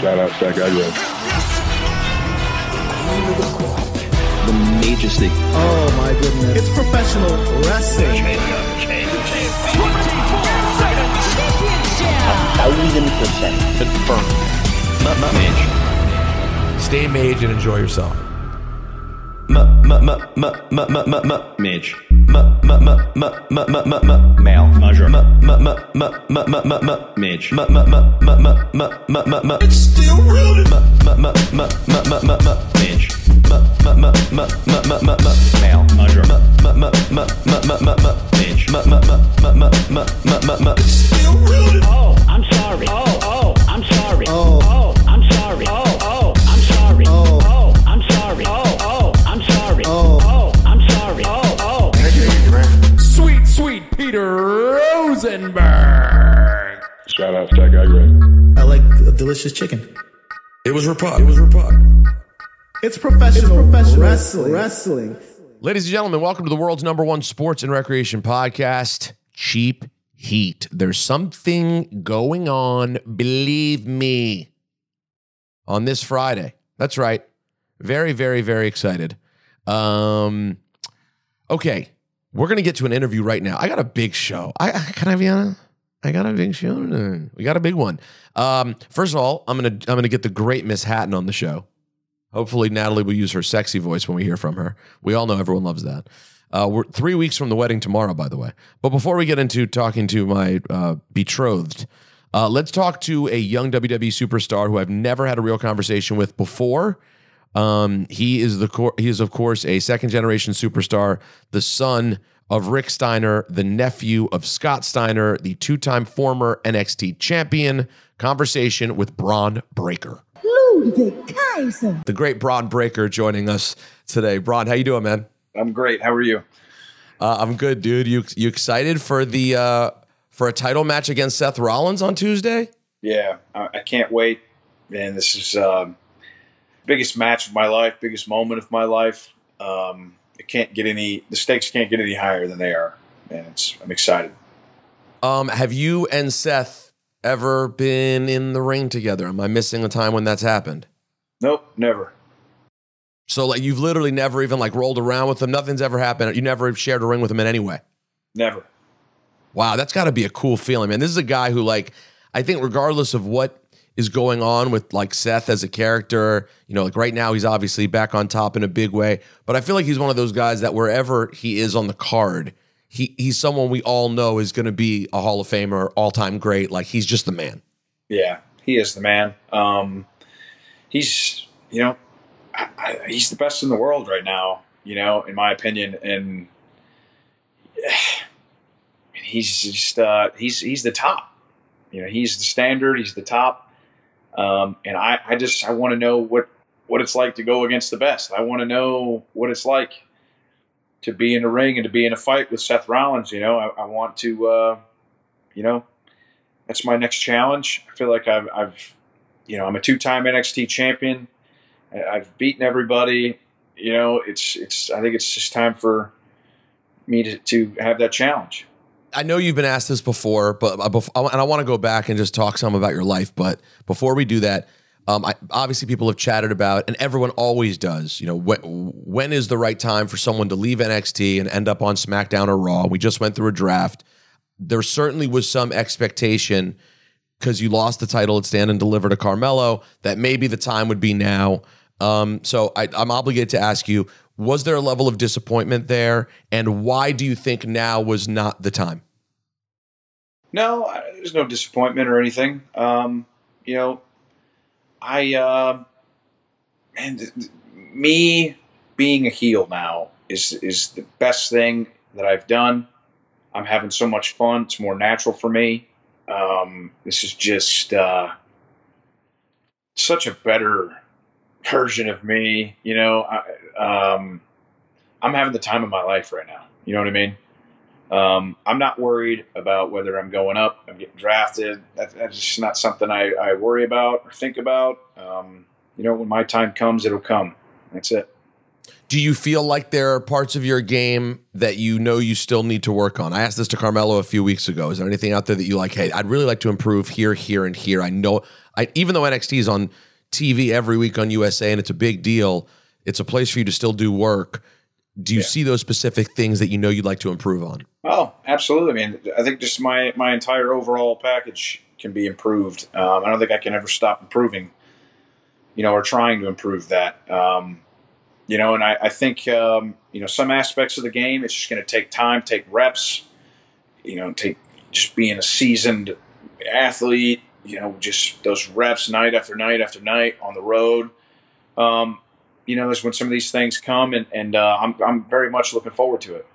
Shout out to that guy, Red. The majesty. Oh my goodness. It's professional wrestling. Thousand percent confirmed. Mage. Stay mage and enjoy yourself. Mage. Male. Measure. Mage. It's still real. Mage. Male. Measure. Mage. It's still real. Oh, I'm sorry. Oh, oh, I'm sorry. Oh, oh, Shout out to that guy, Red. I like a delicious chicken. It was Rapod. It was Rapod. It's professional, wrestling. wrestling. Ladies and gentlemen, welcome to the world's number one sports and recreation podcast, Cheap Heat. There's something going on, believe me, on this Friday. That's right. Very, very, very excited. Um, okay, we're gonna get to an interview right now. I got a big show. I I- can I be honest? I got a big show. We got a big one. Um, first of all, I'm gonna I'm gonna get the great Misshattan on the show. Hopefully, Natalie will use her sexy voice when we hear from her. We all know everyone loves that. Uh, we're three weeks from the wedding tomorrow, by the way. But before we get into talking to my uh, betrothed, uh, let's talk to a young WWE superstar who I've never had a real conversation with before. Um, he is the he is of course a second generation superstar, the son of Rick Steiner, the nephew of Scott Steiner, the two time former NXT champion. Conversation with Bron Breakker Ludwig Kaiser. the great Bron Breakker joining us today. Bron, how you doing, man? I'm great. How are you? Uh, I'm good, dude. You you excited for the uh, for a title match against Seth Rollins on Tuesday? Yeah, I, I can't wait. Man, this is um, biggest match of my life, biggest moment of my life. Um, it can't get any. The stakes can't get any higher than they are, and it's. I'm excited. Um, have you and Seth ever been in the ring together? Am I missing a time when that's happened? Nope, never. So like you've literally never even like rolled around with them. Nothing's ever happened. You never shared a ring with him in any way. Never. Wow, that's got to be a cool feeling, man. This is a guy who, like, I think, regardless of what is going on with like Seth as a character, you know, like right now he's obviously back on top in a big way, but I feel like he's one of those guys that wherever he is on the card, he he's someone we all know is going to be a Hall of Famer, all time great. Like he's just the man. Yeah, he is the man. Um, he's you know, I, I, he's the best in the world right now. You know, in my opinion, and he's just uh, he's he's the top. You know, he's the standard. He's the top. Um, and I, I just I want to know what what it's like to go against the best. I want to know what it's like to be in a ring and to be in a fight with Seth Rollins. You know, I, I want to, uh, you know, that's my next challenge. I feel like I've, I've you know, I'm a two-time NXT champion. I've beaten everybody. You know, it's it's. I think it's just time for me to, to have that challenge. I know you've been asked this before, but uh, and I want to go back and just talk some about your life. But before we do that, um, I, obviously people have chatted about, and everyone always does. You know, when, when is the right time for someone to leave NXT and end up on SmackDown or Raw? We just went through a draft. There certainly was some expectation because you lost the title at Stand and Deliver to Carmelo that maybe the time would be now. Um, so I, I'm obligated to ask you: Was there a level of disappointment there, and why do you think now was not the time? No, there's no disappointment or anything. Um, you know, I, uh, man, th- th- me being a heel now is is the best thing that I've done. I'm having so much fun. It's more natural for me. Um, this is just uh, such a better version of me. You know, I, um, I'm having the time of my life right now. You know what I mean? Um, I'm not worried about whether I'm going up, I'm getting drafted. That, that's just not something I, I worry about or think about. Um, you know, when my time comes, it'll come. That's it. Do you feel like there are parts of your game that you know you still need to work on? I asked this to Carmelo a few weeks ago. Is there anything out there that you like? Hey, I'd really like to improve here, here, and here. I know, I even though NXT is on TV every week on USA and it's a big deal, it's a place for you to still do work. Do you Yeah. see those specific things that you know you'd like to improve on? Oh, absolutely. I mean, I think just my my entire overall package can be improved. Um, I don't think I can ever stop improving. You know, or trying to improve that. Um, you know, and I, I think um, you know some aspects of the game. It's just going to take time, take reps. You know, take just being a seasoned athlete. You know, just those reps night after night after night on the road. Um, you know, is when some of these things come, and and uh, I'm I'm very much looking forward to it.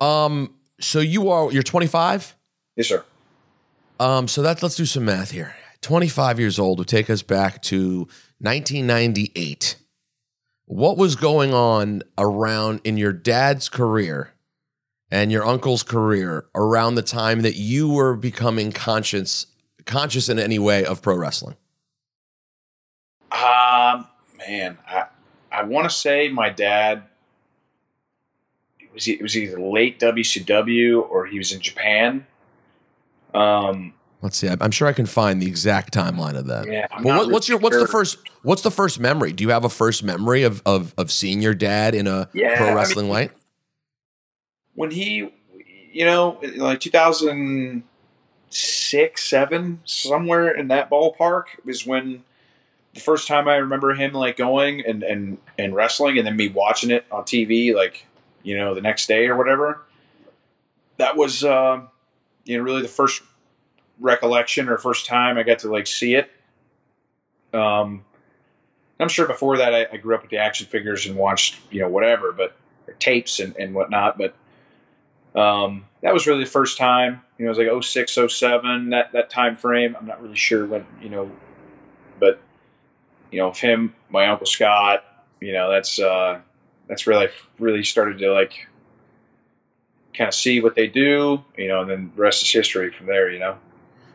Um, so you are you're 25. Yes, sir. Um, so that let's do some math here. 25 years old would take us back to 1998. What was going on around in your dad's career and your uncle's career around the time that you were becoming conscious conscious in any way of pro wrestling? Um, man, I I want to say my dad it was it was either late WCW or he was in Japan. Um, Let's see. I- I'm sure I can find the exact timeline of that. yeah, not what, what's your what's the first what's the first memory? Do you have a first memory of of of seeing your dad in a Yeah, I pro mean- wrestling light? when he, you know, like 2006, seven, somewhere in that ballpark was when the first time I remember him like going and and and wrestling, and then me watching it on TV, like you know, the next day or whatever. That was, uh, you know, really the first recollection or first time I got to like see it. Um, I'm sure before that I, I grew up with the action figures and watched, you know, whatever, but tapes and, and whatnot. But um, that was really the first time. You know, it was like 06, 07, that that time frame. I'm not really sure when, you know, but you know, of him, my uncle Scott, you know, that's uh, that's really really started to like kind of see what they do, you know, and then the rest is history from there. You know.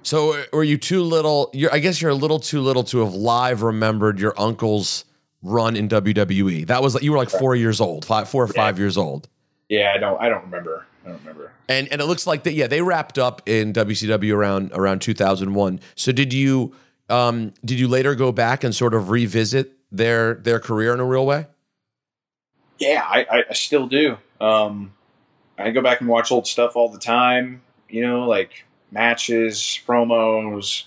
So uh, were you too little? You're, I guess you're a little too little to have live remembered your uncle's run in WWE. That was like you were like four years old, five, four or five years old, Yeah, I don't. I don't remember. I don't remember. and and it looks like that. Yeah, they wrapped up in WCW around around 2001. So did you um did you later go back and sort of revisit their their career in a real way? Yeah, I, I, I still do. Um, I go back and watch old stuff all the time. You know, like matches, promos,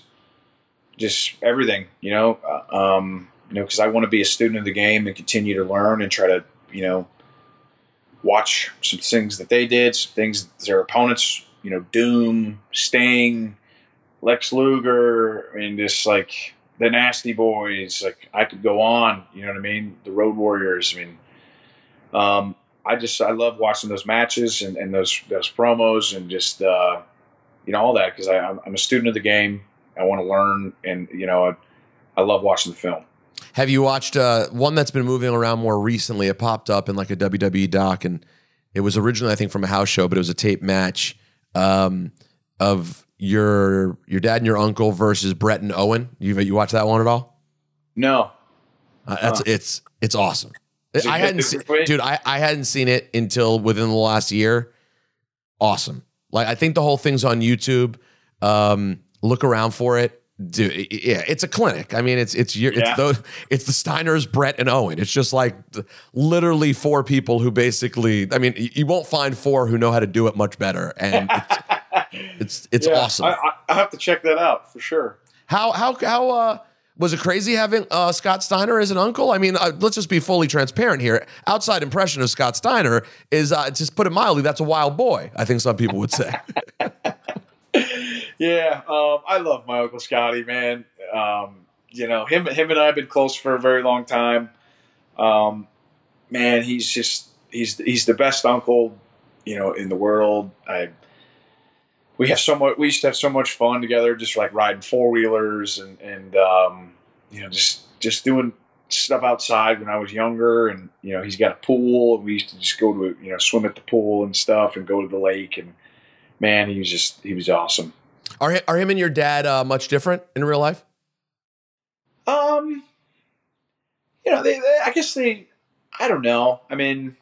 just everything. You know, uh, um, you know, because I want to be a student of the game and continue to learn and try to, you know, watch some things that they did, some things their opponents. You know, Doom, Sting, Lex Luger. I mean, just like the Nasty Boys. Like I could go on. You know what I mean? The Road Warriors. I mean um, I just I love watching those matches and, and those those promos and just uh, you know all that because I'm, I'm a student of the game. I want to learn and you know I, I love watching the film. Have you watched uh, one that's been moving around more recently? It popped up in like a WWE doc, and it was originally I think from a house show, but it was a tape match um, of your your dad and your uncle versus Brett and Owen. You you watch that one at all? No, Uh, that's it's it's awesome. It I hadn't seen, dude. I, I hadn't seen it until within the last year. Awesome. Like I think the whole thing's on YouTube. Um, look around for it. Dude, yeah, it's a clinic. I mean, it's it's your Yeah. it's those it's the Steiners, Brett and Owen. It's just like literally four people who basically. I mean, you won't find four who know how to do it much better, and it's it's, it's Yeah, awesome. I, I, I have to check that out for sure. How how how uh was it crazy having uh, Scott Steiner as an uncle? I mean, uh, let's just be fully transparent here. Outside impression of Scott Steiner is, uh, just put it mildly, that's a wild boy. I think some people would say. Yeah, um, I love my uncle Scotty, man. Um, you know him. Him and I have been close for a very long time. Um, man, he's just he's he's the best uncle. you know, in the world. I we have so much. We used to have so much fun together, just like riding four wheelers and and um, you know just just doing stuff outside when I was younger. And you know, he's got a pool. We used to just go to you know swim at the pool and stuff, and go to the lake. And man, he was just he was awesome. Are are him and your dad uh, much different in real life? Um, you know, they, they I guess they. I don't know. I mean,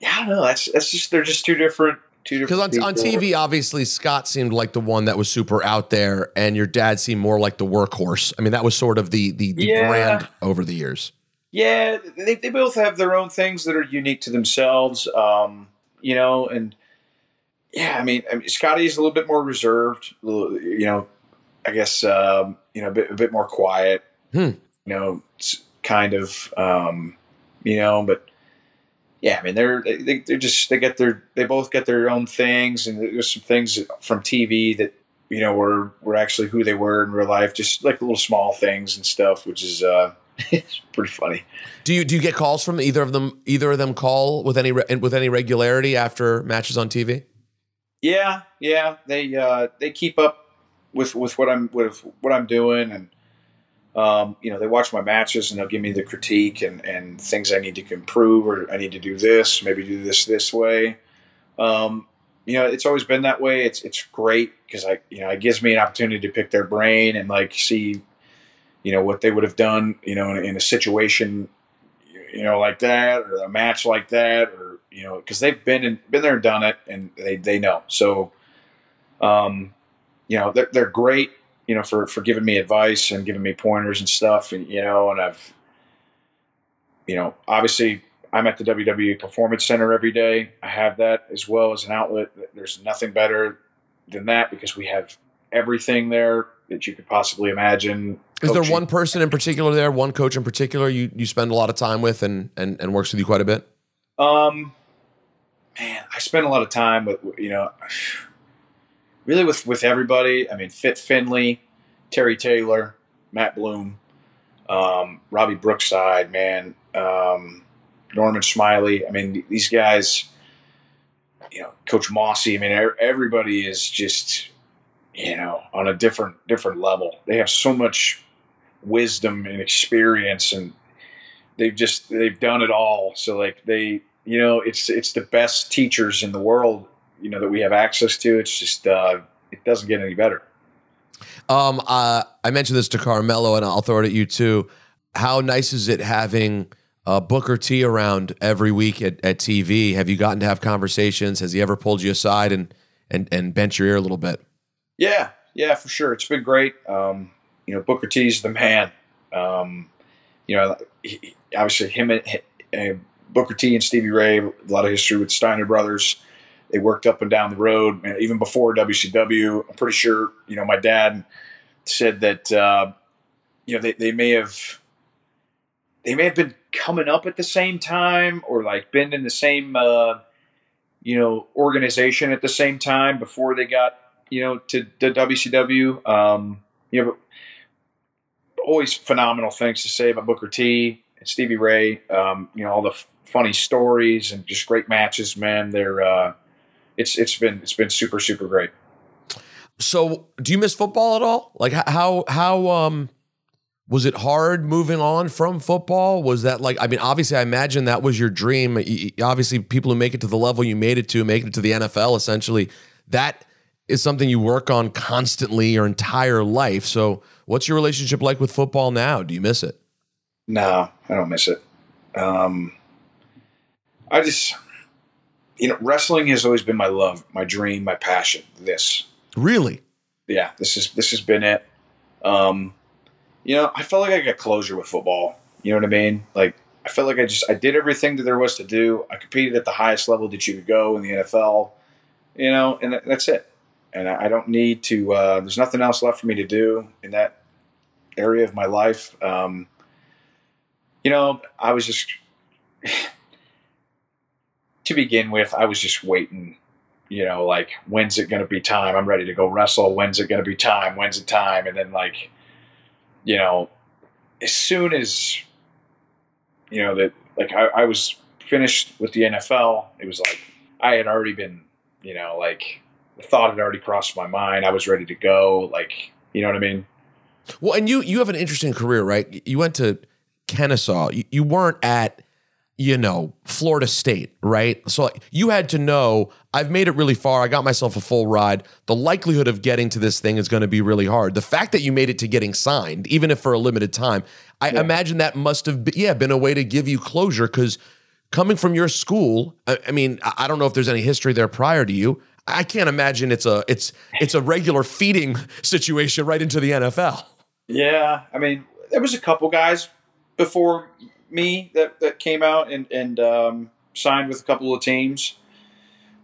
yeah, I don't know. That's that's just they're just two different two Because different. on, on. TV, obviously Scott seemed like the one that was super out there, and your dad seemed more like the workhorse. I mean, that was sort of the the, the Yeah. brand over the years. Yeah, they, they both have their own things that are unique to themselves. Um, you know, and yeah, I mean, I mean Scotty's a little bit more reserved. a little- You know, I guess um, you know a bit a bit more quiet. Hmm. You know, kind of um, you know, but yeah, I mean they're they, they're just they get their they both get their own things, and there's some things from TV that you know were were actually who they were in real life, just like little small things and stuff, which is uh, it's pretty funny. Do you do you get calls from either of them? Either of them call with any re- with any regularity after matches on TV? Yeah, yeah, they uh, they keep up with with what I'm with what I'm doing, and um, you know they watch my matches and they'll give me the critique and and things I need to improve or I need to do this, maybe do this this way. Um, you know, it's always been that way. It's it's great because I you know it gives me an opportunity to pick their brain and like see you know what they would have done you know in, in a situation you know like that or a match like that or you know because they've been in, been there and done it and they they know so um you know they're, they're great you know for for giving me advice and giving me pointers and stuff and you know and I've you know obviously I'm at the WWE Performance Center every day. I have that as well as an outlet. There's nothing better than that because we have everything there that you could possibly imagine. Is there one person in particular there, one coach in particular you you spend a lot of time with and and, and works with you quite a bit? Um, man, I spend a lot of time with you know, really with with everybody. I mean, Fit Finlay, Terry Taylor, Matt Bloom, um, Robbie Brookside, man, um, Norman Smiley. I mean, these guys. You know, Coach Mossy. I mean, everybody is just you know on a different different level. They have so much wisdom and experience and they've just they've done it all so like they you know it's it's the best teachers in the world you know that we have access to it's just uh it doesn't get any better Um, uh, I mentioned this to Carmelo, and I'll throw it at you too. How nice is it having uh, Booker T around every week at, at TV? Have you gotten to have conversations? Has he ever pulled you aside and and and bent your ear a little bit? yeah yeah for sure it's been great um you know booker t's the man um you know he, obviously him and and booker t and stevie ray a lot of history with steiner brothers they worked up and down the road and even before wcw i'm pretty sure you know my dad said that uh, you know they, they may have they may have been coming up at the same time or like been in the same uh, you know organization at the same time before they got you know to the WCW. Um, you know, always phenomenal things to say about Booker T and Stevie Ray. Um, you know all the funny stories and just great matches. Man, they're uh, it's it's been it's been super super great. So, do you miss football at all? Like, how how um was it hard moving on from football? Was that like? I mean, obviously, I imagine that was your dream. Obviously, people who make it to the level you made it to, making it to the NFL, essentially, that is something you work on constantly your entire life. So, what's your relationship like with football now? Do you miss it? No, I don't miss it. Um, I just, you know, wrestling has always been my love, my dream, my passion. This, Really? yeah, this is this has been it. Um, you know, I felt like I got closure with football. You know what I mean? Like, I felt like I just I did everything that there was to do. I competed at the highest level that you could go in the NFL. You know, and that- that's it. And I I don't need to. Uh, there's nothing else left for me to do in that area of my life. Um, you know, I was just to begin with, I was just waiting. You know, like when's it going to be time? I'm ready to go wrestle. When's it going to be time? When's it time? And then like, you know, as soon as you know that, like I, I was finished with the NFL, it was like I had already been, you know, like the thought had already crossed my mind. I was ready to go. Like, you know what I mean? Well, and you you have an interesting career, right? You went to Kennesaw. You, you weren't at you know Florida State, right? So like, you had to know I've made it really far. I got myself a full ride. The likelihood of getting to this thing is going to be really hard. The fact that you made it to getting signed, even if for a limited time, I imagine that must have been, yeah been a way to give you closure because coming from your school, I, I mean, I don't know if there's any history there prior to you. I can't imagine it's a it's it's a regular feeding situation right into the NFL. Yeah, I mean, there was a couple guys before me that, that came out and and um, signed with a couple of teams.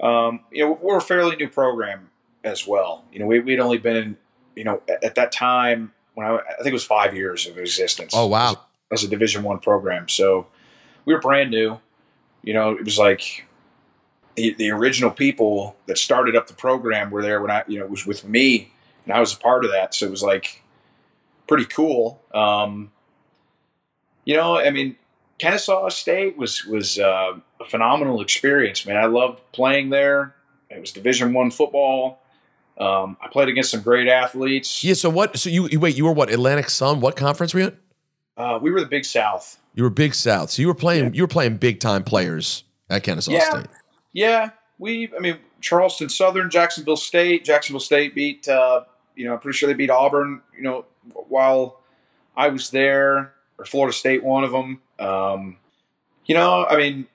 Um, you know, we're a fairly new program as well. You know, we we'd only been, you know, at, at that time when I, I think it was five years of existence. Oh wow. as a Division One program. So we were brand new. You know, it was like the, the original people that started up the program were there when I, you know, it was with me, and I was a part of that. So it was like pretty cool. Um, you know, I mean, Kennesaw State was was uh, a phenomenal experience, man. I loved playing there. It was Division One football. Um, I played against some great athletes. Yeah. So what? So you, you wait. You were what? Atlantic Sun. What conference were you in? Uh, we were the Big South. You were Big South. So you were playing. You were playing big time players at Kennesaw Yeah. State. Yeah, we. I mean, Charleston Southern, Jacksonville State. Jacksonville State beat. Uh, you know, I'm pretty sure they beat Auburn. You know, while I was there, or Florida State, one of them. Um, you know, I mean,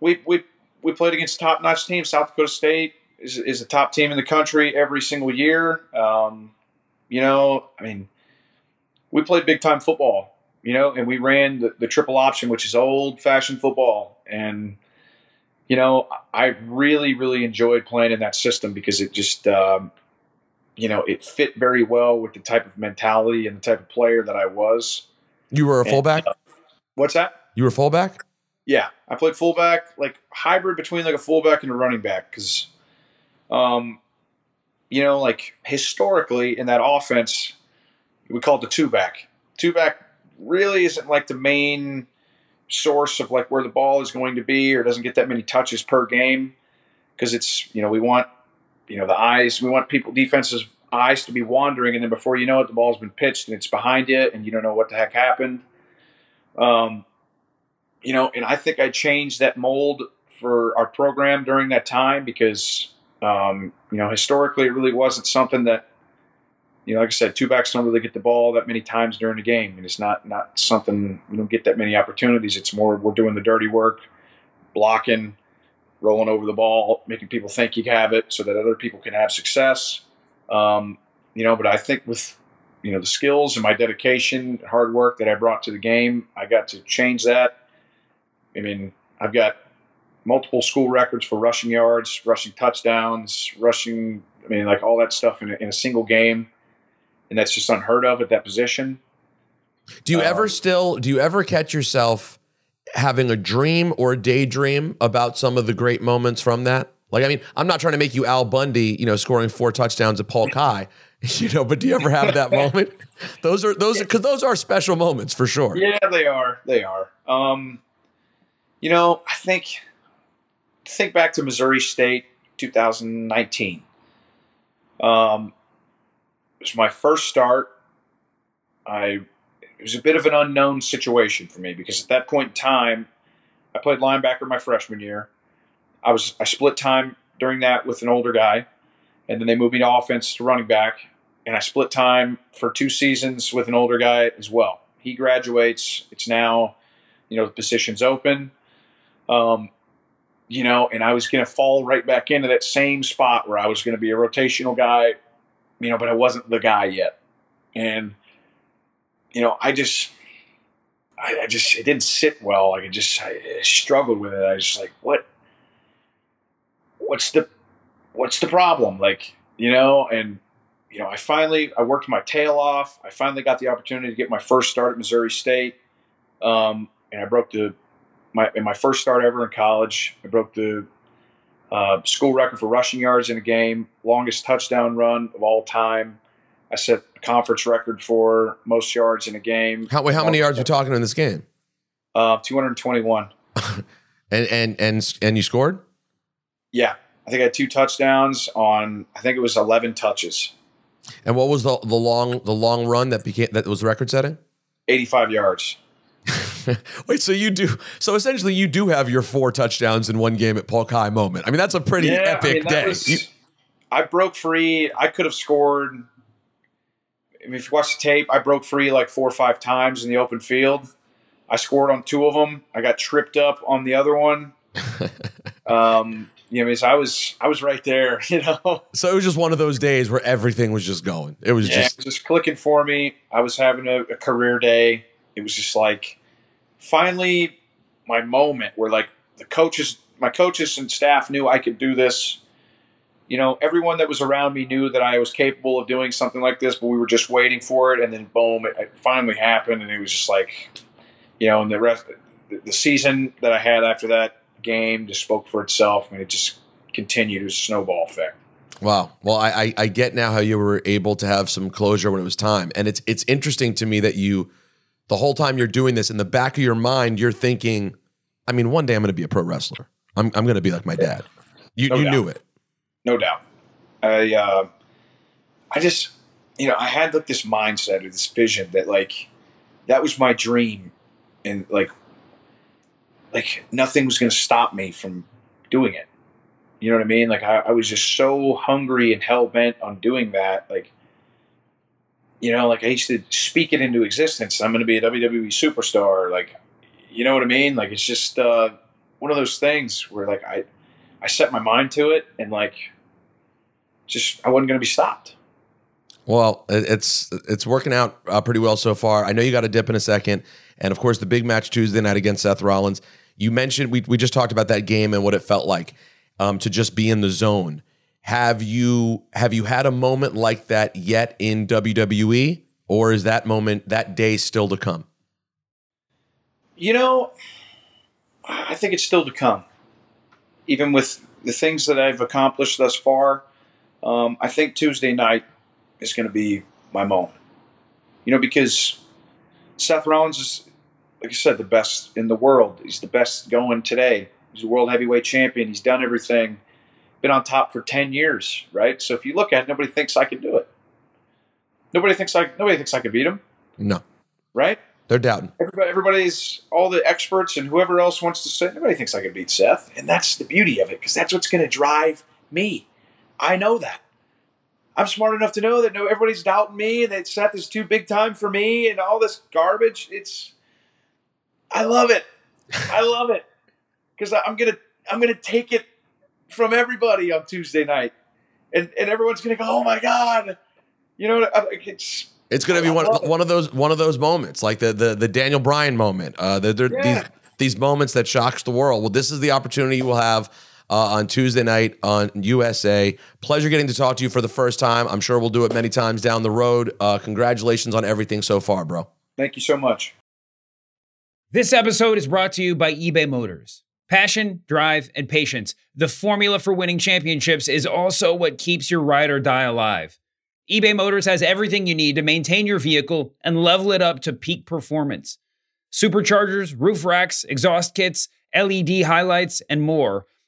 we we we played against top notch teams. South Dakota State is is a top team in the country every single year. Um, you know, I mean, we played big time football. You know, and we ran the, the triple option, which is old fashioned football, and you know, I really, really enjoyed playing in that system because it just, um, you know, it fit very well with the type of mentality and the type of player that I was. You were a And, fullback. uh, What's that? You were fullback. Yeah, I played fullback, like hybrid between like a fullback and a running back, because, um, you know, like historically in that offense, we call it the two back. Two back really isn't like the main source of like where the ball is going to be, or doesn't get that many touches per game, because it's you know we want you know the eyes, we want people defenses eyes to be wandering, and then before you know it, the ball's been pitched and it's behind you, and you don't know what the heck happened. Um, you know, and I think I changed that mold for our program during that time because, um, you know, historically it really wasn't something that, you know, like I said, two backs don't really get the ball that many times during the game, and it's not not something we don't get that many opportunities. It's more we're doing the dirty work, blocking, rolling over the ball, making people think you have it, so that other people can have success. Um, you know, but I think with you know the skills and my dedication, hard work that I brought to the game, I got to change that. I mean, I've got multiple school records for rushing yards, rushing touchdowns, rushing. I mean, like all that stuff in a, in a single game, and that's just unheard of at that position. Do you ever Um, still? Do you ever catch yourself having a dream or a daydream about some of the great moments from that? Like, I mean, I'm not trying to make you Al Bundy, you know, scoring four touchdowns at Polk High, you know, but do you ever have that moment? Those are those because those are special moments for sure. Yeah, they are. They are. Um, you know, I think think back to Missouri State 2019. Um, it was my first start. I it was a bit of an unknown situation for me because at that point in time, I played linebacker my freshman year. I was I split time during that with an older guy, and then they moved me to offense to running back, and I split time for two seasons with an older guy as well. He graduates. It's now, you know, the position's open. Um, you know, and I was going to fall right back into that same spot where I was going to be a rotational guy, you know, but I wasn't the guy yet. And, you know, I just, I, I just, it didn't sit well. Like I just, I, I struggled with it. I was just like, what, what's the, what's the problem? Like, you know, and, you know, I finally, I worked my tail off. I finally got the opportunity to get my first start at Missouri State. Um, and I broke the, my, in my first start ever in college, I broke the uh, school record for rushing yards in a game, longest touchdown run of all time. I set a conference record for most yards in a game. How wait, how many yards are we talking in this game? Uh, 221. And and and and you scored? Yeah, I think I had two touchdowns on. I think it was eleven touches, And what was the the long the long run that became that was record setting? eighty-five yards. Wait, so you do so essentially you do have your four touchdowns in one game at Polk High moment. I mean, that's a pretty Yeah, I epic mean, day. was- You- I broke free. I could have scored. I mean, if you watch the tape, I broke free like four or five times in the open field. I scored on two of them. I got tripped up on the other one. um, you know, so I was I was right there. You know, so it was just one of those days where everything was just going. It was yeah, just it was just clicking for me. I was having a, a career day. It was just like finally my moment where like the coaches, my coaches and staff knew I could do this. You know, everyone that was around me knew that I was capable of doing something like this, but we were just waiting for it. And then boom, it, it finally happened. And it was just like, you know, and the rest, the season that I had after that game just spoke for itself. I mean, it just continued. It was a snowball effect. Wow. Well, I, I I get now how you were able to have some closure when it was time, and it's it's interesting to me that you, the whole time you're doing this, in the back of your mind, you're thinking, I mean, one day I'm going to be a pro wrestler. I'm I'm going to be like my dad. You No you doubt. knew it. no doubt. I uh, I just you know I had like this mindset or this vision that like that was my dream, and like like nothing was going to stop me from doing it. You know what I mean? Like I, I was just so hungry and hell bent on doing that. Like you know, like I used to speak it into existence. I'm going to be a WWE superstar. Like you know what I mean? Like it's just uh, one of those things where like I I set my mind to it and like just I wasn't going to be stopped. Well, it's it's working out uh, pretty well so far. I know you got a dip in a second, and of course the big match Tuesday night against Seth Rollins. You mentioned we we just talked about that game and what it felt like um, to just be in the zone. Have you have you had a moment like that yet in WWE, or is that moment that day still to come? You know, I think it's still to come. Even with the things that I've accomplished thus far, um, I think Tuesday night is going to be my moment. You know, because Seth Rollins is, like I said, the best in the world. He's the best going today. He's a world heavyweight champion. He's done everything. Been on top for ten years, right? So if you look at it, nobody thinks I can do it. Nobody thinks I. Nobody thinks I can beat him, No, right? they're doubting. Everybody, everybody's all the experts and whoever else wants to say nobody thinks I can beat Seth, and that's the beauty of it because that's what's going to drive me. I know that. I'm smart enough to know that no, everybody's doubting me and that Seth is too big time for me and all this garbage. It's, I love it. I love it because I'm gonna I'm gonna take it from everybody on Tuesday night, and and everyone's gonna go, oh my god, you know, it's It's going to be one one of those one of those moments, like the the the Daniel Bryan moment. Uh, the, the, Yeah. these these moments that shocks the world. Well, this is the opportunity you will have uh, on Tuesday night on USA. Pleasure getting to talk to you for the first time. I'm sure we'll do it many times down the road. Uh, congratulations on everything so far, bro. thank you so much. This episode is brought to you by eBay Motors. Passion, drive, and patience. The formula for winning championships is also what keeps your ride or die alive. eBay Motors has everything you need to maintain your vehicle and level it up to peak performance. Superchargers, roof racks, exhaust kits, LED highlights, and more.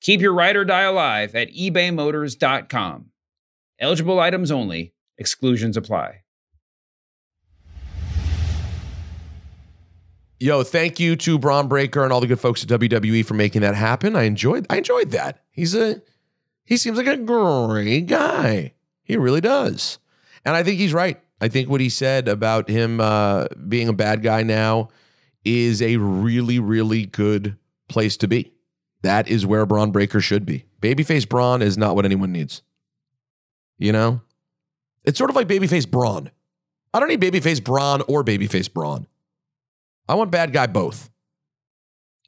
Keep your ride or die alive at ebaymotors.com. Eligible items only, exclusions apply. Yo, thank you to Bron Breakker and all the good folks at WWE for making that happen. I enjoyed I enjoyed that. He's a he seems like a great guy. He really does. And I think he's right. I think what he said about him uh, being a bad guy now is a really, really good place to be. That is where Bron Breakker should be. Babyface Bron is not what anyone needs. You know? It's sort of like babyface Bron. I don't need babyface Bron or babyface Bron. I want bad guy both.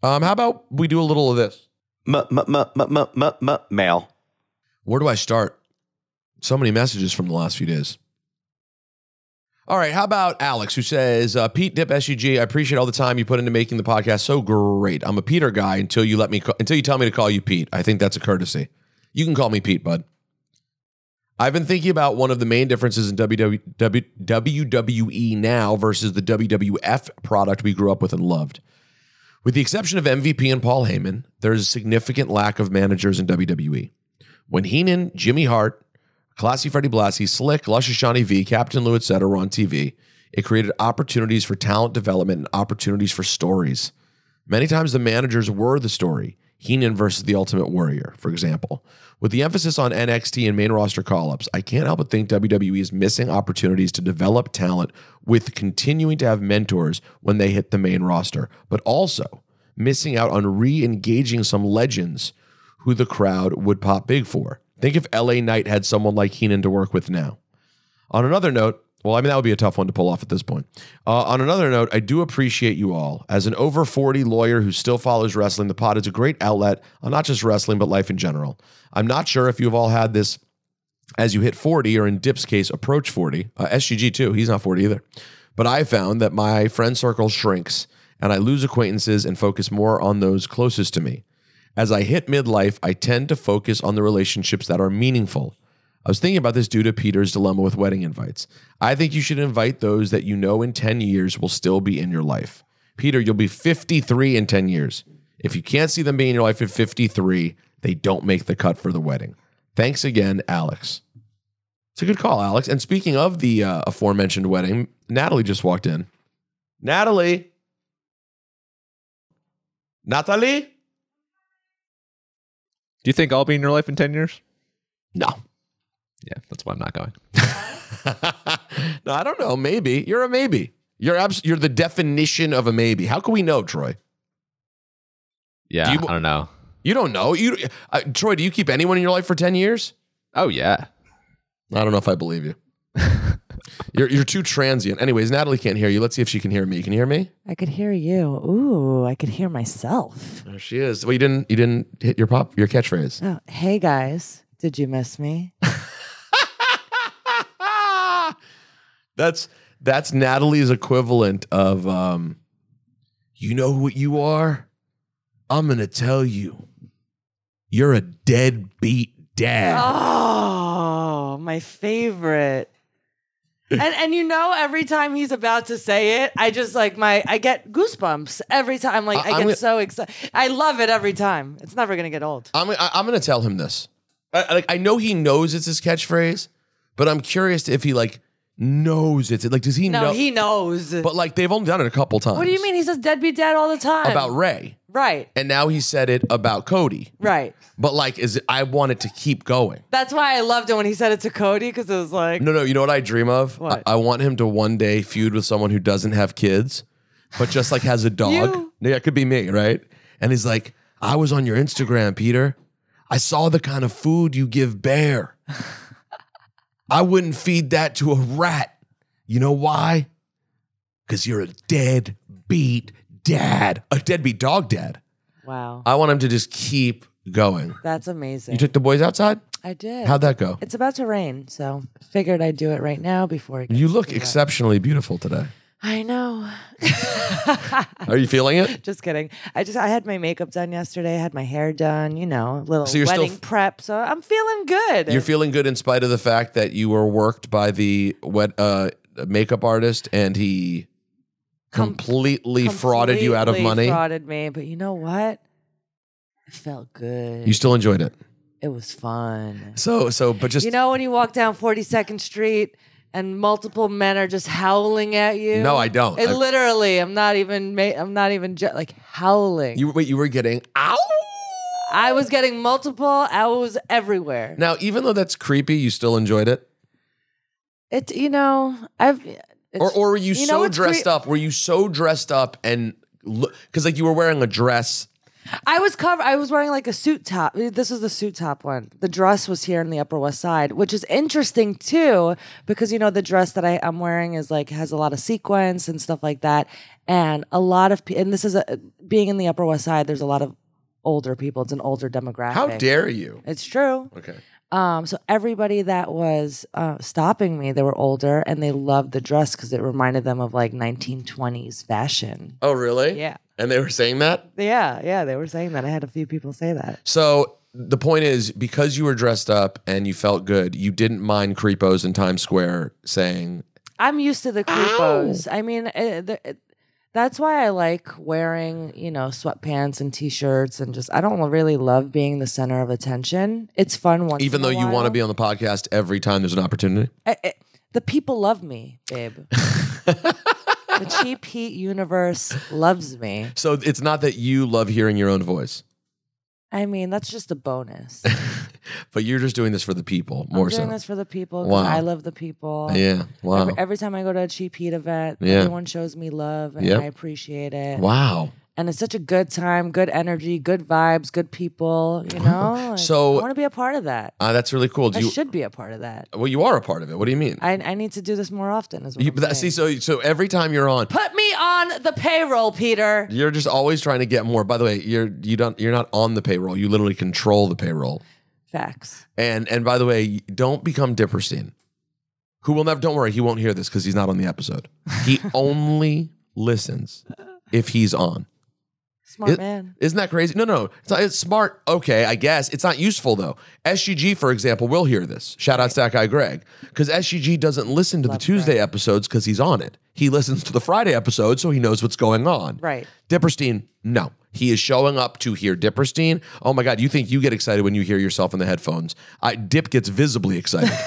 Um, how about we do a little of this? M- m- m- m- m- m- m- male. Where do I start? So many messages from the last few days. All right, how about Alex, who says, uh, Pete Dip SUG, I appreciate all the time you put into making the podcast so great. I'm a Peter guy until you let me until you tell me to call you Pete. I think that's a courtesy. You can call me Pete, bud. I've been thinking about one of the main differences in WW, WWE now versus the WWF product we grew up with and loved. With the exception of MVP and Paul Heyman, there is a significant lack of managers in WWE. When Heenan, Jimmy Hart, Classy Freddie Blassie, Slick, Luscious Johnny V, Captain Lou, etc. were on TV, it created opportunities for talent development and opportunities for stories. Many times the managers were the story. Heenan versus the Ultimate Warrior, for example. With the emphasis on NXT and main roster call ups, I can't help but think WWE is missing opportunities to develop talent with continuing to have mentors when they hit the main roster, but also missing out on re engaging some legends who the crowd would pop big for. Think if LA Knight had someone like Heenan to work with now. On another note, well, I mean, that would be a tough one to pull off at this point. Uh, on another note, I do appreciate you all. As an over 40 lawyer who still follows wrestling, the pod is a great outlet on not just wrestling, but life in general. I'm not sure if you've all had this as you hit 40, or in Dip's case, approach 40. Uh, SGG too, he's not 40 either. But I found that my friend circle shrinks and I lose acquaintances and focus more on those closest to me. As I hit midlife, I tend to focus on the relationships that are meaningful. I was thinking about this due to Peter's dilemma with wedding invites. I think you should invite those that you know in 10 years will still be in your life. Peter, you'll be 53 in 10 years. If you can't see them being in your life at 53, they don't make the cut for the wedding. Thanks again, Alex. It's a good call, Alex. And speaking of the uh, aforementioned wedding, Natalie just walked in. Natalie. Natalie? Do you think I'll be in your life in 10 years? No. Yeah, that's why I'm not going. no, I don't know. Maybe you're a maybe. You're abs- You're the definition of a maybe. How can we know, Troy? Yeah, you- I don't know. You don't know. You, uh, Troy. Do you keep anyone in your life for ten years? Oh, yeah. I don't know if I believe you. you're you're too transient. Anyways, Natalie can't hear you. Let's see if she can hear me. Can you hear me? I could hear you. Ooh, I could hear myself. There she is. Well, you didn't you didn't hit your pop your catchphrase. Oh, hey guys, did you miss me? that's that's Natalie's equivalent of um you know what you are? I'm going to tell you. You're a deadbeat dad. Oh, my favorite. And and you know, every time he's about to say it, I just like my I get goosebumps every time. Like I- I, get gonna- so excited. I love it every time. It's never gonna get old. I'm I, I'm going to tell him this. I- like I know he knows it's his catchphrase, but I'm curious if he like knows it's like does he No, know he knows. But like they've only done it a couple times. what do you mean? He says dead deadbeat dad all the time. about Rey? right, And now he said it about Cody. right. But like is it, I want it to keep going. That's why I loved it when he said it to Cody because it was like, No, no, you know what I dream of? What? I, I want him to one day feud with someone who doesn't have kids, but just like has a dog. Yeah, it could be me, right? And he's like, I was on your Instagram, Peter. I saw the kind of food you give Bear. I wouldn't feed that to a rat. You know why? Because you're a deadbeat dad, a deadbeat dog dad. wow, I want him to just keep going. that's amazing. You took the boys outside? I did. How'd that go? It's about to rain, so figured I'd do it right now before it. You look exceptionally beautiful today. I know. Are you feeling it? just kidding. I just I had my makeup done yesterday. I had my hair done. You know, little So wedding f- prep. So I'm feeling good. You're feeling good in spite of the fact that you were worked by the wet uh, makeup artist and he Com- completely, frauded you out of money. Frauded me, but you know what? It felt good. You still enjoyed it. it was fun. So, so, but just you know when you walk down 42nd Street and multiple men are just howling at you? No, I don't. It I- literally, I'm not even. Ma- I'm not even ju- like howling. you wait, you were getting ow. I was getting multiple owls everywhere. Now, even though that's creepy, you still enjoyed it, It, you know, I've. or or were you, you so dressed cre- up? Were you so dressed up and look because like you were wearing a dress? I was covered. I was wearing like a suit top. This is the suit top one. The dress was here in the Upper West Side, which is interesting too, because you know the dress that I, I'm wearing is like has a lot of sequins and stuff like that, and a lot of and this is a being in the Upper West Side. There's a lot of older people. It's an older demographic. How dare you? It's true. Okay. Um, so everybody that was uh, stopping me, they were older and they loved the dress because it reminded them of like 1920s fashion. Oh, really? Yeah. And they were saying that? Yeah, yeah, they were saying that. I had a few people say that. So the point is, because you were dressed up and you felt good, you didn't mind creepos in Times Square saying, I'm used to the creepos. I mean, it, the, it, that's why I like wearing, you know, sweatpants and t-shirts and just I don't really love being the center of attention. It's fun once even though you want to be on the podcast every time there's an opportunity? I- I- the people love me, babe. the cheap heat universe loves me. So it's not that you love hearing your own voice, I mean, that's just a bonus. but you're just doing this for the people more so I'm doing so. this for the people. 'cause Wow. I love the people. Yeah. Wow. Every, every time I go to a cheap heat event, Yeah. everyone shows me love and Yep. I appreciate it. wow. And it's such a good time, good energy, good vibes, good people. You know, Like, So- I want to be a part of that. Uh, that's really cool. Do I you? should be a part of that. well, you are a part of it. What do you mean? I, I need to do this more often. As what You, that, see, so so every time you're on, put me on the payroll, Peter. you're just always trying to get more. By the way, you're you don't you're not on the payroll. You literally control the payroll. Facts. And and by the way, don't become Dipperstein, who will never. Don't worry, he won't hear this because he's not on the episode. He only listens if he's on. Smart It- man. Isn't that crazy? No, no, it's, not, it's smart. Okay, I guess it's not useful though. SGG, for example, will hear this. Shout out Stack Guy Greg because SGG doesn't listen to the Tuesday Greg. episodes because he's on it. He listens to the Friday episode so he knows what's going on. Right. Dipperstein, no. He is showing up to hear Dipperstein. Oh my God, you think you get excited when you hear yourself in the headphones. I, Dip gets visibly excited.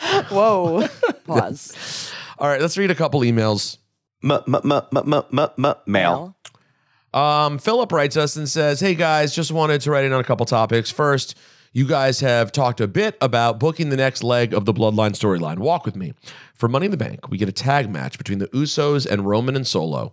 Whoa. Pause. All right, let's read a couple emails. M- m- m- m- m- m- m- Mail. Um, Philip writes us and says, Hey guys, just wanted to write in on a couple topics. First, you guys have talked a bit about booking the next leg of the Bloodline storyline. Walk with me. For Money in the Bank, we get a tag match between the Usos and Roman and Solo,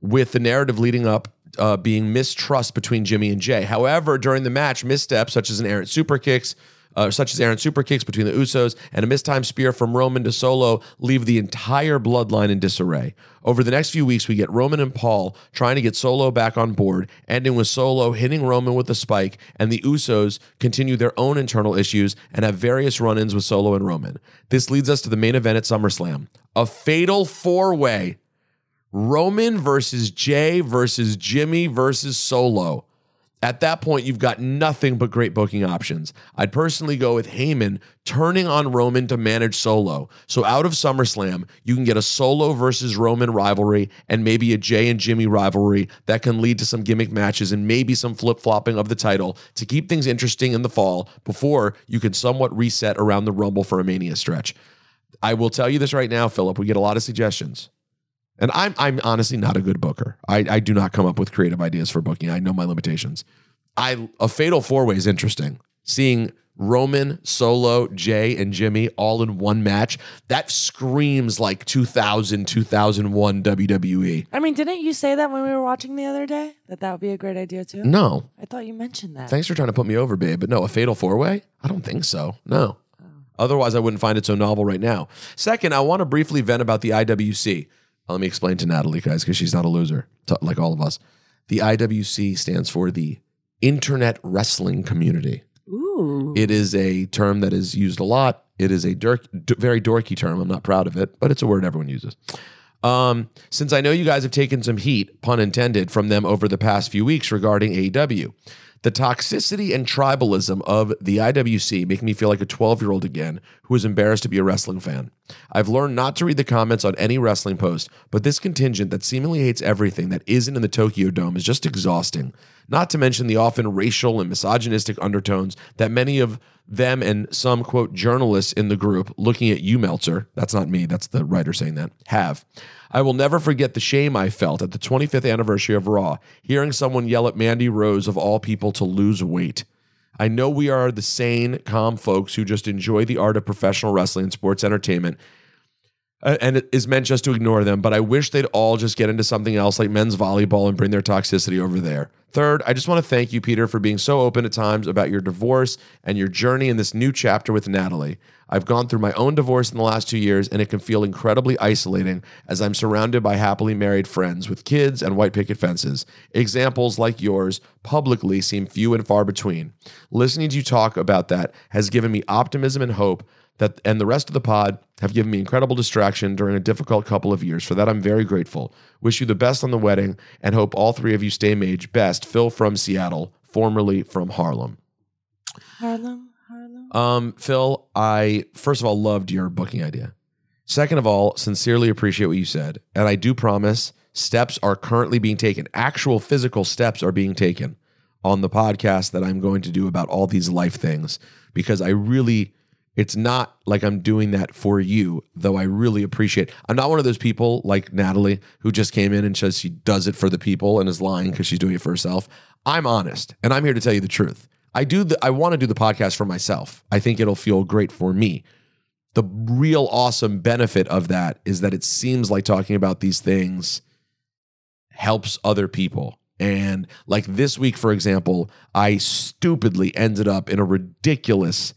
with the narrative leading up uh, being mistrust between Jimmy and Jay. However, during the match, missteps such as an errant super kicks, uh, such as Aaron super kicks between the Usos and a mistimed spear from Roman to Solo leave the entire bloodline in disarray. Over the next few weeks, we get Roman and Paul trying to get Solo back on board, ending with Solo hitting Roman with a spike, and the Usos continue their own internal issues and have various run ins with Solo and Roman. This leads us to the main event at SummerSlam a fatal four way Roman versus Jay versus Jimmy versus Solo. At that point, you've got nothing but great booking options. I'd personally go with Heyman turning on Roman to manage Solo. So out of SummerSlam, you can get a Solo versus Roman rivalry and maybe a Jay and Jimmy rivalry that can lead to some gimmick matches and maybe some flip flopping of the title to keep things interesting in the fall before you can somewhat reset around the Rumble for a Mania stretch. I will tell you this right now, Philip. We get a lot of suggestions. And I'm I'm honestly not a good booker. I, I do not come up with creative ideas for booking. I know my limitations. I a fatal four way is interesting. Seeing Roman, Solo, Jay, and Jimmy all in one match, that screams like 2000, 2001 WWE. I mean, didn't you say that when we were watching the other day? That that would be a great idea too? No. I thought you mentioned that. Thanks for trying to put me over, babe. But no, a fatal four way? I don't think so. No. Oh. Otherwise, I wouldn't find it so novel right now. Second, I want to briefly vent about the IWC. Let me explain to Natalie, guys, because she's not a loser, t- like all of us. The IWC stands for the Internet Wrestling Community. Ooh. It is a term that is used a lot. It is a dirk, d- very dorky term. I'm not proud of it, but it's a word everyone uses. Um, since I know you guys have taken some heat, pun intended, from them over the past few weeks regarding AEW, the toxicity and tribalism of the IWC make me feel like a 12 year old again who is embarrassed to be a wrestling fan. I've learned not to read the comments on any wrestling post, but this contingent that seemingly hates everything that isn't in the Tokyo Dome is just exhausting. Not to mention the often racial and misogynistic undertones that many of them and some quote journalists in the group looking at you, Meltzer, that's not me, that's the writer saying that, have. I will never forget the shame I felt at the 25th anniversary of Raw, hearing someone yell at Mandy Rose of all people to lose weight. I know we are the sane, calm folks who just enjoy the art of professional wrestling and sports entertainment, Uh, and it is meant just to ignore them. But I wish they'd all just get into something else like men's volleyball and bring their toxicity over there. Third, I just want to thank you, Peter, for being so open at times about your divorce and your journey in this new chapter with Natalie. I've gone through my own divorce in the last two years, and it can feel incredibly isolating as I'm surrounded by happily married friends with kids and white picket fences. Examples like yours publicly seem few and far between. Listening to you talk about that has given me optimism and hope that and the rest of the pod have given me incredible distraction during a difficult couple of years. For that, I'm very grateful. Wish you the best on the wedding and hope all three of you stay mage. Best, Phil from Seattle, formerly from Harlem. Harlem, Harlem. Um, Phil, I first of all loved your booking idea. Second of all, sincerely appreciate what you said. And I do promise steps are currently being taken. Actual physical steps are being taken on the podcast that I'm going to do about all these life things because I really it's not like I'm doing that for you, though I really appreciate. I'm not one of those people like Natalie who just came in and says she does it for the people and is lying because she's doing it for herself. I'm honest, and I'm here to tell you the truth. I do the I want to do the podcast for myself. I think it'll feel great for me. The real awesome benefit of that is that it seems like talking about these things helps other people. And like this week, for example, I stupidly ended up in a ridiculous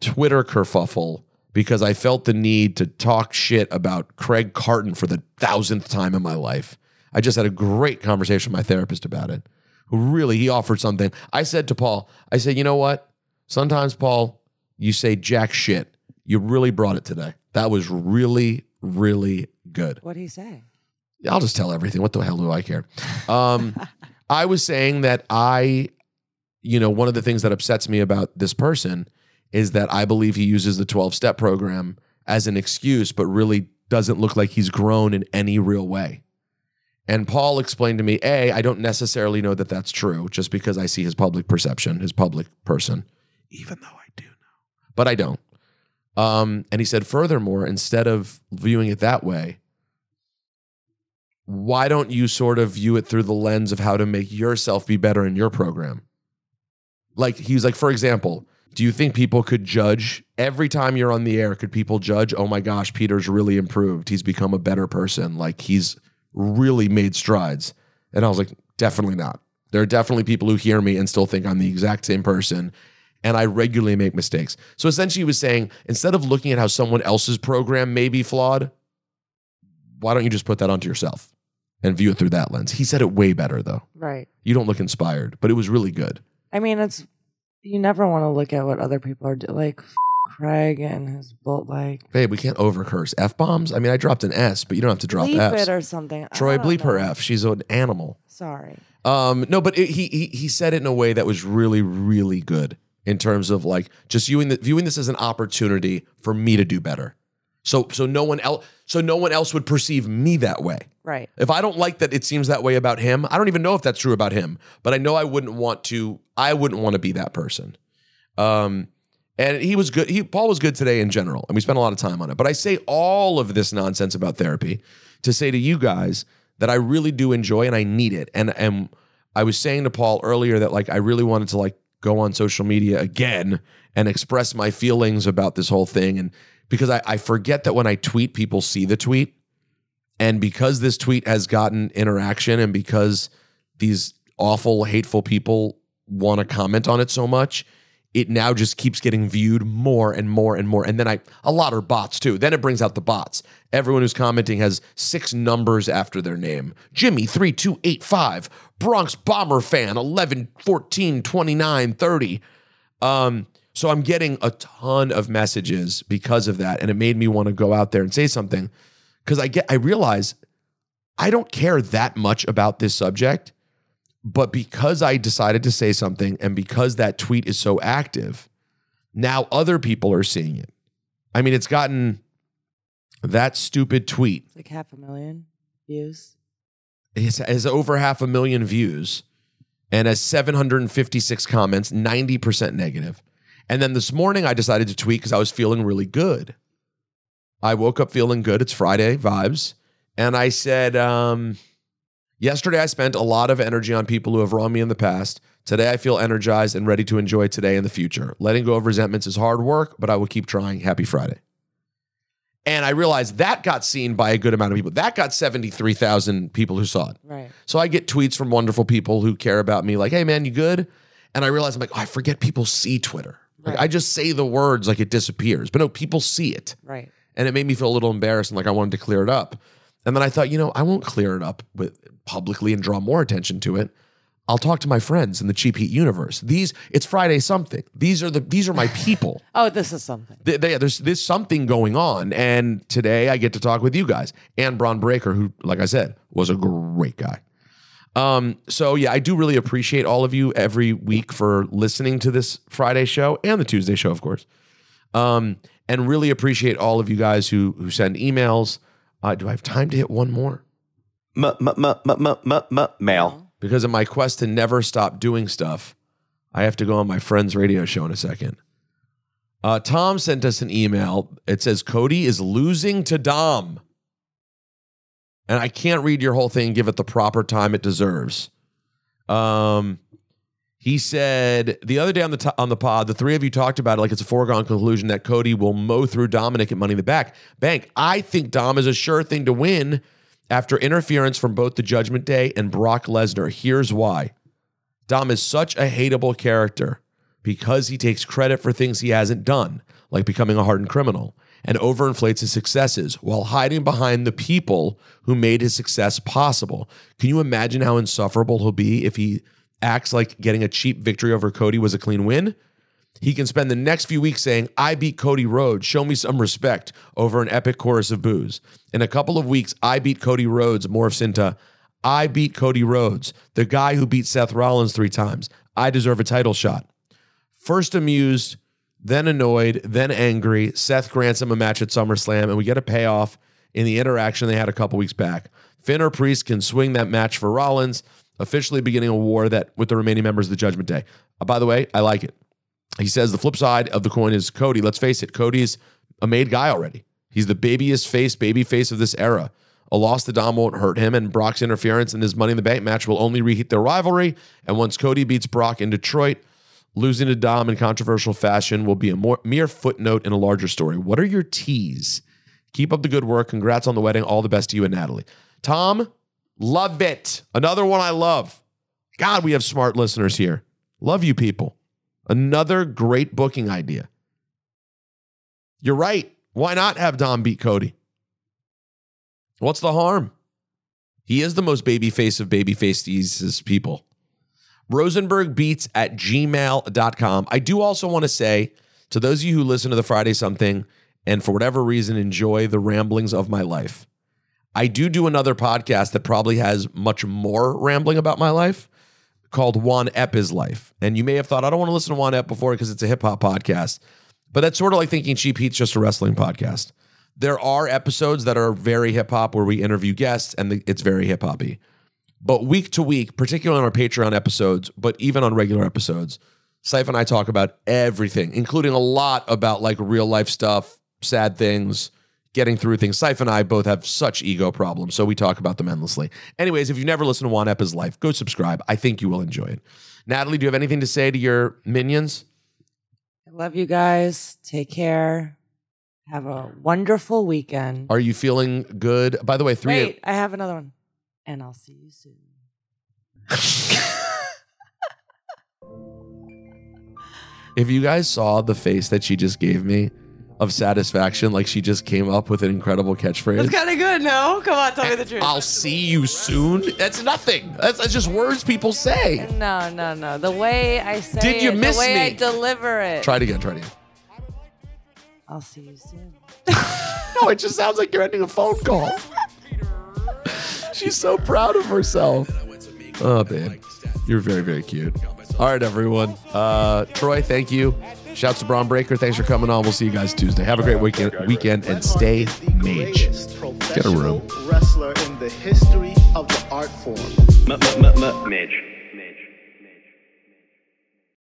Twitter kerfuffle because I felt the need to talk shit about Craig Carton for the thousandth time in my life. I just had a great conversation with my therapist about it. Who really he offered something. I said to Paul, I said, you know what? Sometimes, Paul, you say jack shit. You really brought it today. That was really, really good. What do you say? I'll just tell everything. What the hell do I care? Um, I was saying that I, you know, one of the things that upsets me about this person is that I believe he uses the 12 step program as an excuse, but really doesn't look like he's grown in any real way. And Paul explained to me, A, I don't necessarily know that that's true just because I see his public perception, his public person, even though I do know, but I don't. Um, and he said, furthermore, instead of viewing it that way, why don't you sort of view it through the lens of how to make yourself be better in your program? Like, he was like, for example, do you think people could judge every time you're on the air? Could people judge, oh my gosh, Peter's really improved. He's become a better person. Like, he's really made strides. And I was like, definitely not. There are definitely people who hear me and still think I'm the exact same person. And I regularly make mistakes. So essentially, he was saying instead of looking at how someone else's program may be flawed, why don't you just put that onto yourself and view it through that lens? He said it way better, though. Right. You don't look inspired, but it was really good. I mean, it's you never want to look at what other people are doing. Like f- Craig and his bull, like Babe, we can't over curse. F bombs? I mean, I dropped an S, but you don't have to drop bleep Fs. it or something. I Troy, don't bleep her know. F. She's an animal. Sorry. Um, no, but it, he, he he said it in a way that was really really good in terms of like just viewing the, viewing this as an opportunity for me to do better. So so no one else so no one else would perceive me that way. Right. If I don't like that it seems that way about him, I don't even know if that's true about him, but I know I wouldn't want to I wouldn't want to be that person. Um and he was good. He Paul was good today in general, and we spent a lot of time on it. But I say all of this nonsense about therapy to say to you guys that I really do enjoy and I need it. And and I was saying to Paul earlier that like I really wanted to like go on social media again and express my feelings about this whole thing. And because I, I forget that when I tweet, people see the tweet. And because this tweet has gotten interaction and because these awful, hateful people want to comment on it so much, it now just keeps getting viewed more and more and more. And then I, a lot are bots too. Then it brings out the bots. Everyone who's commenting has six numbers after their name Jimmy 3285, Bronx Bomber fan 11 14 29 30. Um, so I'm getting a ton of messages because of that. And it made me want to go out there and say something because I get, I realize I don't care that much about this subject, but because I decided to say something and because that tweet is so active, now other people are seeing it. I mean, it's gotten that stupid tweet It's like half a million views. It has over half a million views and has 756 comments, 90% negative. And then this morning I decided to tweet because I was feeling really good. I woke up feeling good. It's Friday vibes. And I said, um, yesterday I spent a lot of energy on people who have wronged me in the past. Today I feel energized and ready to enjoy today and the future. Letting go of resentments is hard work, but I will keep trying. Happy Friday. And I realized that got seen by a good amount of people. That got 73,000 people who saw it. Right. So I get tweets from wonderful people who care about me, like, hey, man, you good? And I realize I'm like, oh, I forget people see Twitter. Like, Right. I just say the words like it disappears. But no, people see it. Right. And it made me feel a little embarrassed and like I wanted to clear it up. And then I thought, you know, I won't clear it up with publicly and draw more attention to it. I'll talk to my friends in the cheap heat universe. These, it's Friday something. These are the these are my people. Oh, this is something. They- they- there's there's something going on, and today I get to talk with you guys and Bron Breakker, who, like I said, was a great guy. Um, so yeah, I do really appreciate all of you every week for listening to this Friday show and the Tuesday show, of course. Um, and really appreciate all of you guys who who send emails. Uh, do I have time to hit one more? M- m- m- m- m- m- m- mail. Because in my quest to never stop doing stuff, I have to go on my friend's radio show in a second. Uh, Tom sent us an email. It says Cody is losing to Dom. And I can't read your whole thing give it the proper time it deserves. Um, he said the other day on the to- on the pod, the three of you talked about it like it's a foregone conclusion that Cody will mow through Dominic at Money in the Back Bank. I think Dom is a sure thing to win after interference from both the Judgment Day and Brock Lesnar. Here's why: Dom is such a hateable character because he takes credit for things he hasn't done, like becoming a hardened criminal, and overinflates his successes while hiding behind the people who made his success possible. Can you imagine how insufferable he'll be if he acts like getting a cheap victory over Cody was a clean win? He can spend the next few weeks saying, I beat Cody Rhodes. Show me some respect over an epic chorus of boos. In a couple of weeks, I beat Cody Rhodes morphs into, I beat Cody Rhodes, the guy who beat Seth Rollins three times. I deserve a title shot. First amused, then annoyed, then angry. Seth grants him a match at SummerSlam, and we get a payoff in the interaction they had a couple weeks back. Finn or Priest can swing that match for Rollins, officially beginning a war that with the remaining members of the Judgment Day. Uh, by the way, I like it. He says the flip side of the coin is Cody. Let's face it, Cody's a made guy already. He's the babyest face, baby face of this era. A loss to Dom won't hurt him, and Brock's interference in his Money in the Bank match will only reheat their rivalry. And once Cody beats Brock in Detroit, losing to Dom in controversial fashion will be a more, mere footnote in a larger story. What are your teas? Keep up the good work. Congrats on the wedding. All the best to you and Natalie. Tom, love it. Another one I love. God, we have smart listeners here. Love you people. Another great booking idea. You're right. Why not have Dom beat Cody? What's the harm? He is the most babyface of babyface people. Rosenberg beats at gmail.com. I do also want to say to those of you who listen to the Friday something and for whatever reason enjoy the ramblings of my life, I do do another podcast that probably has much more rambling about my life called Juan Ep is Life. And you may have thought, I don't want to listen to Juan Ep before because it's a hip hop podcast. But that's sort of like thinking Cheap Heat's just a wrestling podcast. There are episodes that are very hip hop where we interview guests and it's very hip hoppy. But week to week, particularly on our Patreon episodes, but even on regular episodes, Ciph and I talk about everything, including a lot about like real life stuff, sad things, getting through things. Ciph and I both have such ego problems, so we talk about them endlessly. Anyways, if you've never listened to Juan Ep is Life, go subscribe. I think you will enjoy it. Natalie, do you have anything to say to your minions? I love you guys. Take care. Have a wonderful weekend. Are you feeling good? By the way, three. Wait, I have another one. And I'll see you soon. If you guys saw the face that she just gave me of satisfaction, like she just came up with an incredible catchphrase. That's kind of good, no? Come on, tell me the truth. I'll see you soon. That's nothing. That's, that's just words people say. No, no, no. The way I say Did you it, miss the way me? I deliver it. Try it again. Try it again. I'll see you soon. No, it just sounds like you're ending a phone call. She's so proud of herself. Oh, babe. You're very, very cute. All right, everyone. Uh, Troy, thank you. Shouts to Bron Breakker. Thanks for coming on. We'll see you guys Tuesday. Have a great weekend, weekend and stay mage. Get a room. Wrestler in the history of the art form. M- m- m- m- Midge.